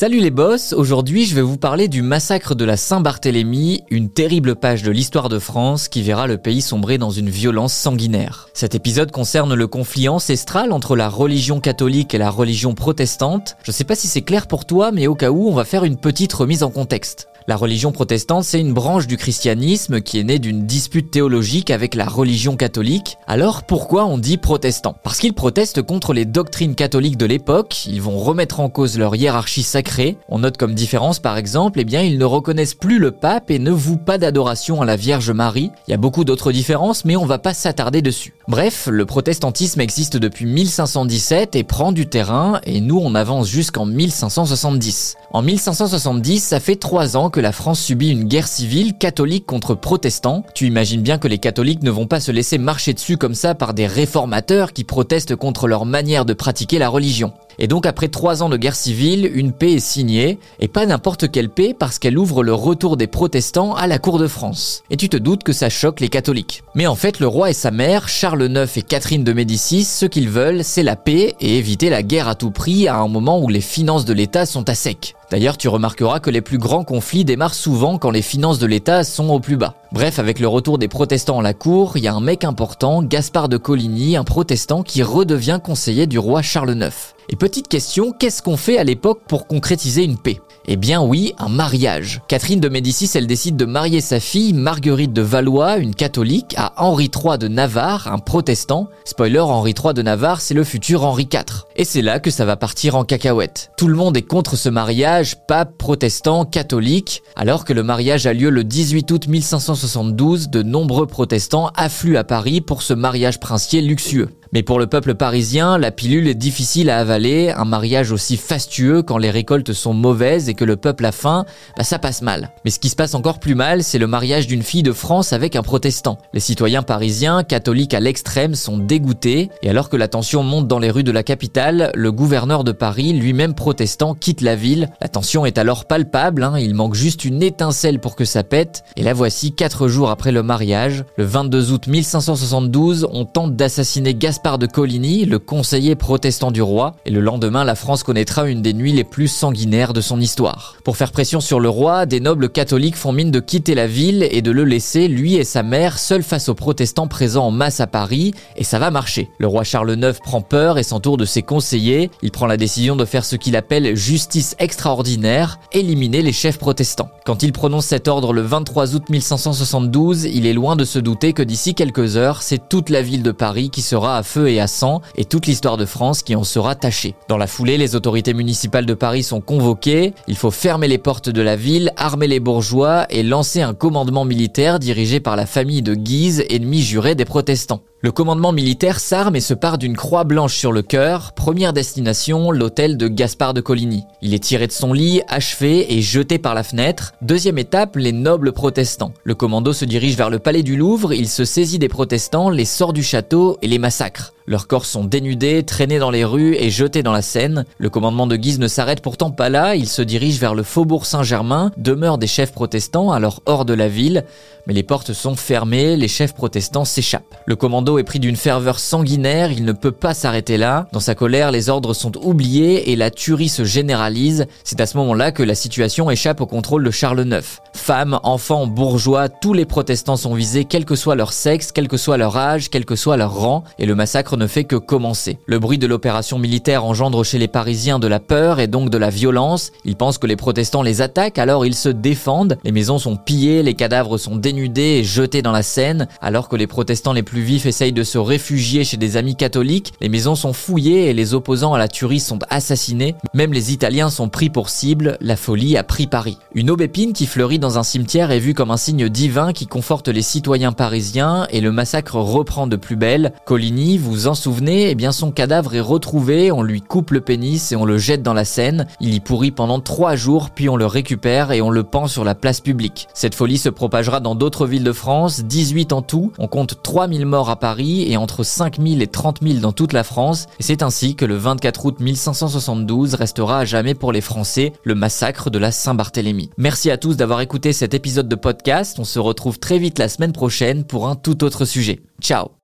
Salut les boss, aujourd'hui je vais vous parler du massacre de la Saint-Barthélemy, une terrible page de l'histoire de France qui verra le pays sombrer dans une violence sanguinaire. Cet épisode concerne le conflit ancestral entre la religion catholique et la religion protestante. Je sais pas si c'est clair pour toi, mais au cas où on va faire une petite remise en contexte. La religion protestante, c'est une branche du christianisme qui est née d'une dispute théologique avec la religion catholique. Alors pourquoi on dit protestant? Parce qu'ils protestent contre les doctrines catholiques de l'époque, ils vont remettre en cause leur hiérarchie sacrée. On note comme différence par exemple, eh bien ils ne reconnaissent plus le pape et ne vouent pas d'adoration à la Vierge Marie. Il y a beaucoup d'autres différences mais on va pas s'attarder dessus. Bref, le protestantisme existe depuis 1517 et prend du terrain et nous on avance jusqu'en 1570. En 1570, ça fait trois ans que la France subit une guerre civile catholique contre protestants. Tu imagines bien que les catholiques ne vont pas se laisser marcher dessus comme ça par des réformateurs qui protestent contre leur manière de pratiquer la religion. Et donc après trois ans de guerre civile, une paix est signée, et pas n'importe quelle paix parce qu'elle ouvre le retour des protestants à la cour de France. Et tu te doutes que ça choque les catholiques. Mais en fait, le roi et sa mère, Charles IX et Catherine de Médicis, ce qu'ils veulent, c'est la paix et éviter la guerre à tout prix à un moment où les finances de l'État sont à sec. D'ailleurs, tu remarqueras que les plus grands conflits démarrent souvent quand les finances de l'État sont au plus bas. Bref, avec le retour des protestants à la cour, il y a un mec important, Gaspard de Coligny, un protestant qui redevient conseiller du roi Charles IX. Et petite question, qu'est-ce qu'on fait à l'époque pour concrétiser une paix? Eh bien oui, un mariage. Catherine de Médicis, elle décide de marier sa fille, Marguerite de Valois, une catholique, à Henri III de Navarre, un protestant. Spoiler, Henri III de Navarre, c'est le futur Henri IV. Et c'est là que ça va partir en cacahuète. Tout le monde est contre ce mariage, pape, protestant, catholique. Alors que le mariage a lieu le 18 août 1572, de nombreux protestants affluent à Paris pour ce mariage princier luxueux. Mais pour le peuple parisien, la pilule est difficile à avaler, un mariage aussi fastueux quand les récoltes sont mauvaises et que le peuple a faim, bah ça passe mal. Mais ce qui se passe encore plus mal, c'est le mariage d'une fille de France avec un protestant. Les citoyens parisiens, catholiques à l'extrême, sont dégoûtés, et alors que la tension monte dans les rues de la capitale, le gouverneur de Paris, lui-même protestant, quitte la ville. La tension est alors palpable, hein, il manque juste une étincelle pour que ça pète, et la voici quatre jours après le mariage. Le 22 août 1572, on tente d'assassiner Gaspard De Coligny, le conseiller protestant du roi, et le lendemain la France connaîtra une des nuits les plus sanguinaires de son histoire. Pour faire pression sur le roi, des nobles catholiques font mine de quitter la ville et de le laisser, lui et sa mère, seuls face aux protestants présents en masse à Paris, et ça va marcher. Le roi Charles IX prend peur et s'entoure de ses conseillers, il prend la décision de faire ce qu'il appelle justice extraordinaire, éliminer les chefs protestants. Quand il prononce cet ordre le 23 août 1572, il est loin de se douter que d'ici quelques heures, c'est toute la ville de Paris qui sera à feu et à sang, et toute l'histoire de France qui en sera tachée. Dans la foulée, les autorités municipales de Paris sont convoquées, il faut fermer les portes de la ville, armer les bourgeois et lancer un commandement militaire dirigé par la famille de Guise, ennemi juré des protestants. Le commandement militaire s'arme et se part d'une croix blanche sur le cœur. Première destination, l'hôtel de Gaspard de Coligny. Il est tiré de son lit, achevé et jeté par la fenêtre. Deuxième étape, les nobles protestants. Le commando se dirige vers le palais du Louvre, il se saisit des protestants, les sort du château et les massacre. Leurs corps sont dénudés, traînés dans les rues et jetés dans la Seine. Le commandement de Guise ne s'arrête pourtant pas là, il se dirige vers le faubourg Saint-Germain, demeure des chefs protestants alors hors de la ville, mais les portes sont fermées, les chefs protestants s'échappent. Le commando est pris d'une ferveur sanguinaire, il ne peut pas s'arrêter là. Dans sa colère, les ordres sont oubliés et la tuerie se généralise. C'est à ce moment-là que la situation échappe au contrôle de Charles IX. Femmes, enfants, bourgeois, tous les protestants sont visés, quel que soit leur sexe, quel que soit leur âge, quel que soit leur rang, et le massacre ne fait que commencer. Le bruit de l'opération militaire engendre chez les Parisiens de la peur et donc de la violence. Ils pensent que les protestants les attaquent, alors ils se défendent. Les maisons sont pillées, les cadavres sont dénudés et jetés dans la Seine, alors que les protestants les plus vifs essayent de se réfugier chez des amis catholiques. Les maisons sont fouillées et les opposants à la tuerie sont assassinés. Même les Italiens sont pris pour cible. La folie a pris Paris. Une aubépine qui fleurit dans un cimetière est vue comme un signe divin qui conforte les citoyens parisiens et le massacre reprend de plus belle. Coligny, vous en souvenez, eh bien son cadavre est retrouvé, on lui coupe le pénis et on le jette dans la Seine. Il y pourrit pendant trois jours, puis on le récupère et on le pend sur la place publique. Cette folie se propagera dans d'autres villes de France, 18 en tout. On compte 3000 morts à Paris et entre 5000 et 30 000 dans toute la France. Et c'est ainsi que le 24 août 1572 restera à jamais pour les Français le massacre de la Saint-Barthélemy. Merci à tous d'avoir écouté cet épisode de podcast. On se retrouve très vite la semaine prochaine pour un tout autre sujet. Ciao